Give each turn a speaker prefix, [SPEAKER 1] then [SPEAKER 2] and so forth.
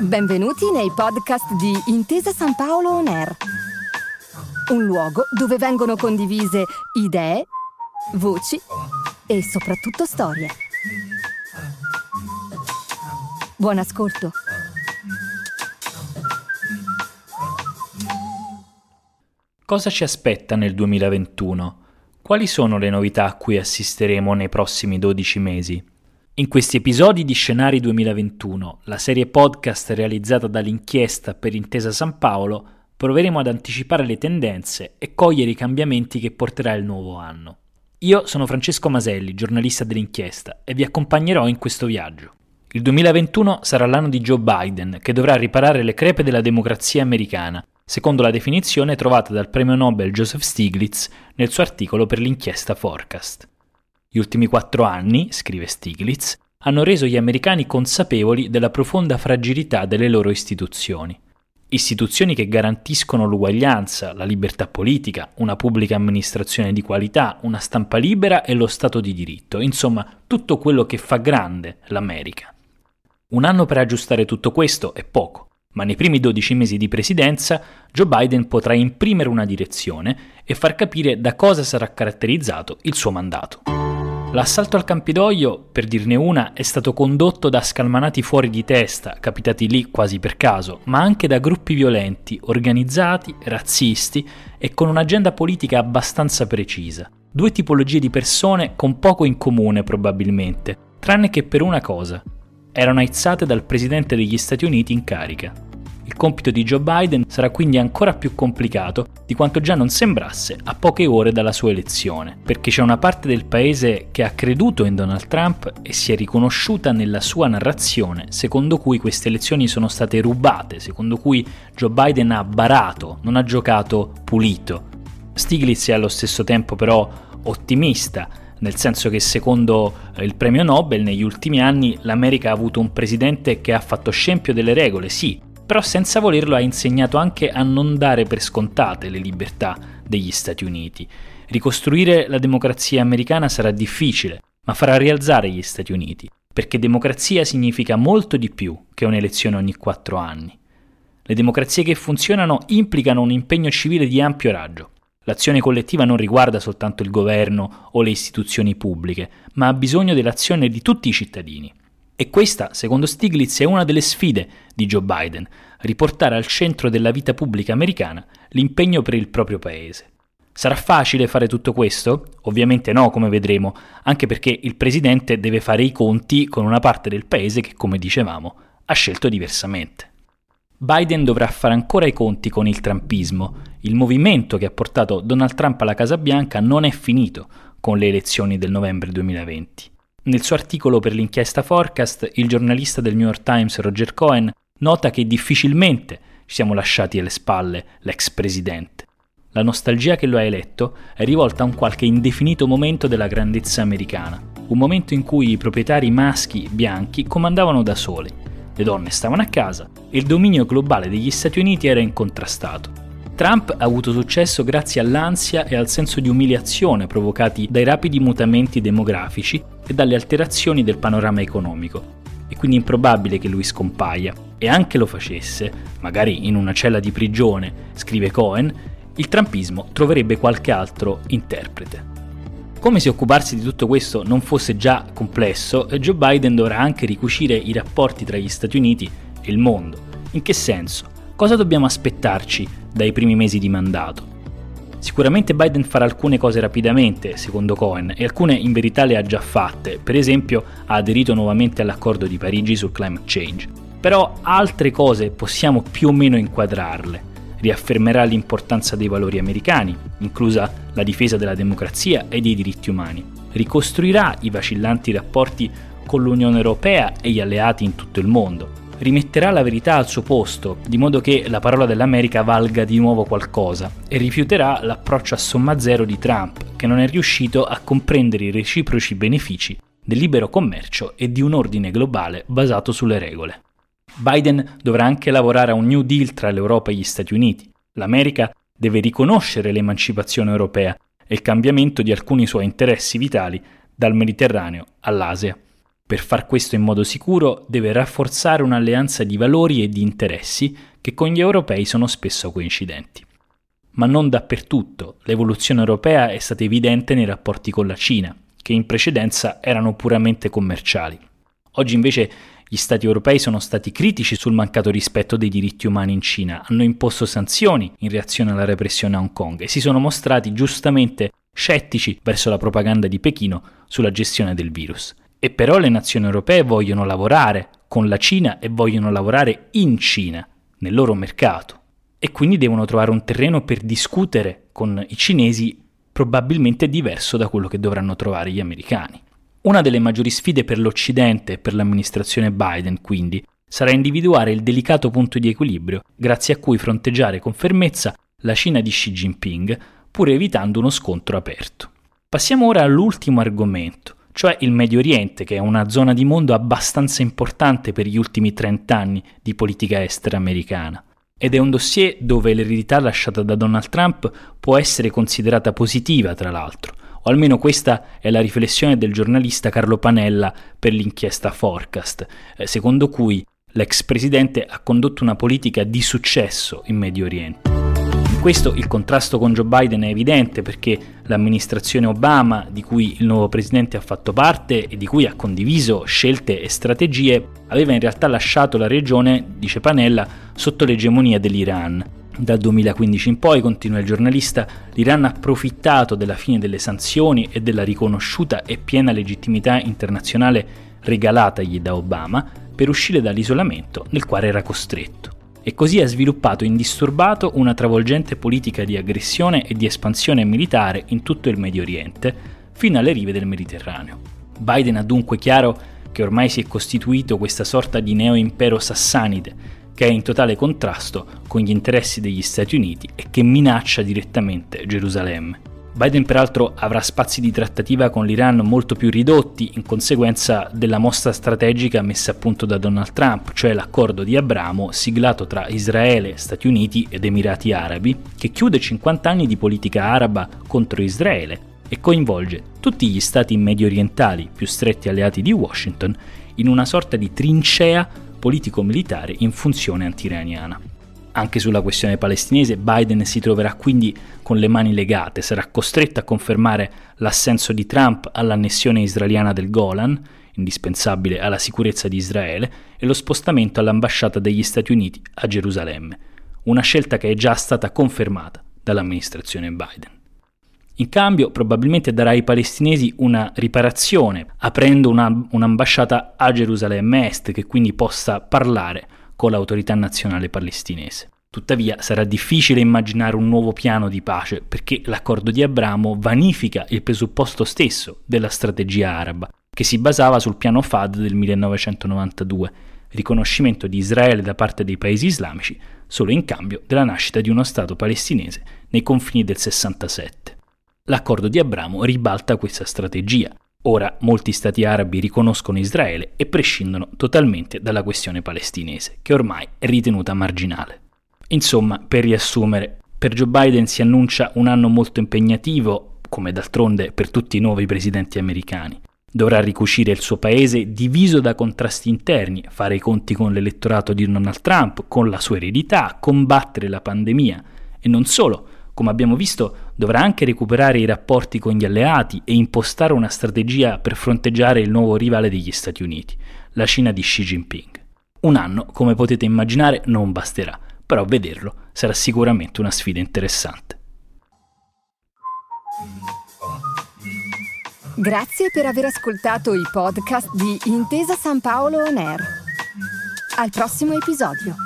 [SPEAKER 1] Benvenuti nei podcast di Intesa San Paolo On Air, un luogo dove vengono condivise idee, voci e soprattutto storie. Buon ascolto.
[SPEAKER 2] Cosa ci aspetta nel 2021? Quali sono le novità a cui assisteremo nei prossimi 12 mesi? In questi episodi di Scenari 2021, la serie podcast realizzata dall'inchiesta per Intesa San Paolo, proveremo ad anticipare le tendenze e cogliere i cambiamenti che porterà il nuovo anno. Io sono Francesco Maselli, giornalista dell'inchiesta, e vi accompagnerò in questo viaggio. Il 2021 sarà l'anno di Joe Biden, che dovrà riparare le crepe della democrazia americana secondo la definizione trovata dal premio Nobel Joseph Stiglitz nel suo articolo per l'inchiesta Forecast. Gli ultimi quattro anni, scrive Stiglitz, hanno reso gli americani consapevoli della profonda fragilità delle loro istituzioni. Istituzioni che garantiscono l'uguaglianza, la libertà politica, una pubblica amministrazione di qualità, una stampa libera e lo Stato di diritto, insomma tutto quello che fa grande l'America. Un anno per aggiustare tutto questo è poco, ma nei primi 12 mesi di presidenza Joe Biden potrà imprimere una direzione e far capire da cosa sarà caratterizzato il suo mandato. L'assalto al Campidoglio, per dirne una, è stato condotto da scalmanati fuori di testa, capitati lì quasi per caso, ma anche da gruppi violenti, organizzati, razzisti e con un'agenda politica abbastanza precisa. Due tipologie di persone con poco in comune probabilmente, tranne che per una cosa. Erano aizzate dal presidente degli Stati Uniti in carica. Il compito di Joe Biden sarà quindi ancora più complicato di quanto già non sembrasse a poche ore dalla sua elezione, perché c'è una parte del paese che ha creduto in Donald Trump e si è riconosciuta nella sua narrazione, secondo cui queste elezioni sono state rubate, secondo cui Joe Biden ha barato, non ha giocato pulito. Stiglitz è allo stesso tempo però ottimista, nel senso che secondo il premio Nobel negli ultimi anni l'America ha avuto un presidente che ha fatto scempio delle regole, sì, però senza volerlo ha insegnato anche a non dare per scontate le libertà degli Stati Uniti. Ricostruire la democrazia americana sarà difficile, ma farà rialzare gli Stati Uniti, perché democrazia significa molto di più che un'elezione ogni quattro anni. Le democrazie che funzionano implicano un impegno civile di ampio raggio. L'azione collettiva non riguarda soltanto il governo o le istituzioni pubbliche, ma ha bisogno dell'azione di tutti i cittadini. E questa, secondo Stiglitz, è una delle sfide di Joe Biden, riportare al centro della vita pubblica americana l'impegno per il proprio paese. Sarà facile fare tutto questo? Ovviamente no, come vedremo, anche perché il presidente deve fare i conti con una parte del paese che, come dicevamo, ha scelto diversamente. Biden dovrà fare ancora i conti con il trumpismo. Il movimento che ha portato Donald Trump alla Casa Bianca non è finito con le elezioni del novembre 2020. Nel suo articolo per l'inchiesta Forecast, il giornalista del New York Times Roger Cohen nota che difficilmente ci siamo lasciati alle spalle l'ex presidente. La nostalgia che lo ha eletto è rivolta a un qualche indefinito momento della grandezza americana, un momento in cui i proprietari maschi bianchi comandavano da soli, le donne stavano a casa e il dominio globale degli Stati Uniti era incontrastato. Trump ha avuto successo grazie all'ansia e al senso di umiliazione provocati dai rapidi mutamenti demografici e dalle alterazioni del panorama economico. È quindi improbabile che lui scompaia, e anche lo facesse, magari in una cella di prigione, scrive Cohen, il trumpismo troverebbe qualche altro interprete. Come se occuparsi di tutto questo non fosse già complesso, Joe Biden dovrà anche ricucire i rapporti tra gli Stati Uniti e il mondo. In che senso? Cosa dobbiamo aspettarci dai primi mesi di mandato. Sicuramente Biden farà alcune cose rapidamente, secondo Cohen, e alcune in verità le ha già fatte, per esempio ha aderito nuovamente all'accordo di Parigi sul climate change. Però altre cose possiamo più o meno inquadrarle. Riaffermerà l'importanza dei valori americani, inclusa la difesa della democrazia e dei diritti umani. Ricostruirà i vacillanti rapporti con l'Unione Europea e gli alleati in tutto il mondo rimetterà la verità al suo posto, di modo che la parola dell'America valga di nuovo qualcosa, e rifiuterà l'approccio a somma zero di Trump, che non è riuscito a comprendere i reciproci benefici del libero commercio e di un ordine globale basato sulle regole. Biden dovrà anche lavorare a un New Deal tra l'Europa e gli Stati Uniti. L'America deve riconoscere l'emancipazione europea e il cambiamento di alcuni suoi interessi vitali dal Mediterraneo all'Asia. Per far questo in modo sicuro deve rafforzare un'alleanza di valori e di interessi che con gli europei sono spesso coincidenti. Ma non dappertutto, l'evoluzione europea è stata evidente nei rapporti con la Cina, che in precedenza erano puramente commerciali. Oggi invece gli Stati europei sono stati critici sul mancato rispetto dei diritti umani in Cina, hanno imposto sanzioni in reazione alla repressione a Hong Kong e si sono mostrati giustamente scettici verso la propaganda di Pechino sulla gestione del virus. E però le nazioni europee vogliono lavorare con la Cina e vogliono lavorare in Cina, nel loro mercato. E quindi devono trovare un terreno per discutere con i cinesi probabilmente diverso da quello che dovranno trovare gli americani. Una delle maggiori sfide per l'Occidente e per l'amministrazione Biden, quindi, sarà individuare il delicato punto di equilibrio grazie a cui fronteggiare con fermezza la Cina di Xi Jinping, pur evitando uno scontro aperto. Passiamo ora all'ultimo argomento, cioè il Medio Oriente, che è una zona di mondo abbastanza importante per gli ultimi 30 anni di politica estera americana. Ed è un dossier dove l'eredità lasciata da Donald Trump può essere considerata positiva, tra l'altro, o almeno questa è la riflessione del giornalista Carlo Panella per l'inchiesta Forecast, eh, secondo cui l'ex presidente ha condotto una politica di successo in Medio Oriente questo il contrasto con Joe Biden è evidente perché l'amministrazione Obama, di cui il nuovo presidente ha fatto parte e di cui ha condiviso scelte e strategie, aveva in realtà lasciato la regione, dice Panella, sotto l'egemonia dell'Iran. Dal 2015 in poi, continua il giornalista, l'Iran ha approfittato della fine delle sanzioni e della riconosciuta e piena legittimità internazionale regalatagli da Obama per uscire dall'isolamento nel quale era costretto e così ha sviluppato indisturbato una travolgente politica di aggressione e di espansione militare in tutto il Medio Oriente, fino alle rive del Mediterraneo. Biden ha dunque chiaro che ormai si è costituito questa sorta di neo-impero sassanide, che è in totale contrasto con gli interessi degli Stati Uniti e che minaccia direttamente Gerusalemme. Biden peraltro avrà spazi di trattativa con l'Iran molto più ridotti in conseguenza della mossa strategica messa a punto da Donald Trump, cioè l'accordo di Abramo siglato tra Israele, Stati Uniti ed Emirati Arabi, che chiude 50 anni di politica araba contro Israele e coinvolge tutti gli stati medio orientali più stretti alleati di Washington in una sorta di trincea politico-militare in funzione antiraniana. Anche sulla questione palestinese Biden si troverà quindi con le mani legate, sarà costretto a confermare l'assenso di Trump all'annessione israeliana del Golan, indispensabile alla sicurezza di Israele, e lo spostamento all'ambasciata degli Stati Uniti a Gerusalemme, una scelta che è già stata confermata dall'amministrazione Biden. In cambio, probabilmente darà ai palestinesi una riparazione, aprendo una, un'ambasciata a Gerusalemme Est che quindi possa parlare con l'autorità nazionale palestinese. Tuttavia sarà difficile immaginare un nuovo piano di pace perché l'accordo di Abramo vanifica il presupposto stesso della strategia araba, che si basava sul piano FAD del 1992, riconoscimento di Israele da parte dei paesi islamici solo in cambio della nascita di uno Stato palestinese nei confini del 67. L'accordo di Abramo ribalta questa strategia, Ora molti stati arabi riconoscono Israele e prescindono totalmente dalla questione palestinese, che ormai è ritenuta marginale. Insomma, per riassumere, per Joe Biden si annuncia un anno molto impegnativo, come d'altronde per tutti i nuovi presidenti americani. Dovrà ricucire il suo paese diviso da contrasti interni, fare i conti con l'elettorato di Donald Trump, con la sua eredità, combattere la pandemia e non solo, come abbiamo visto, dovrà anche recuperare i rapporti con gli alleati e impostare una strategia per fronteggiare il nuovo rivale degli Stati Uniti, la Cina di Xi Jinping. Un anno, come potete immaginare, non basterà, però vederlo sarà sicuramente una sfida interessante.
[SPEAKER 1] Grazie per aver ascoltato i podcast di Intesa San Paolo On Air. Al prossimo episodio.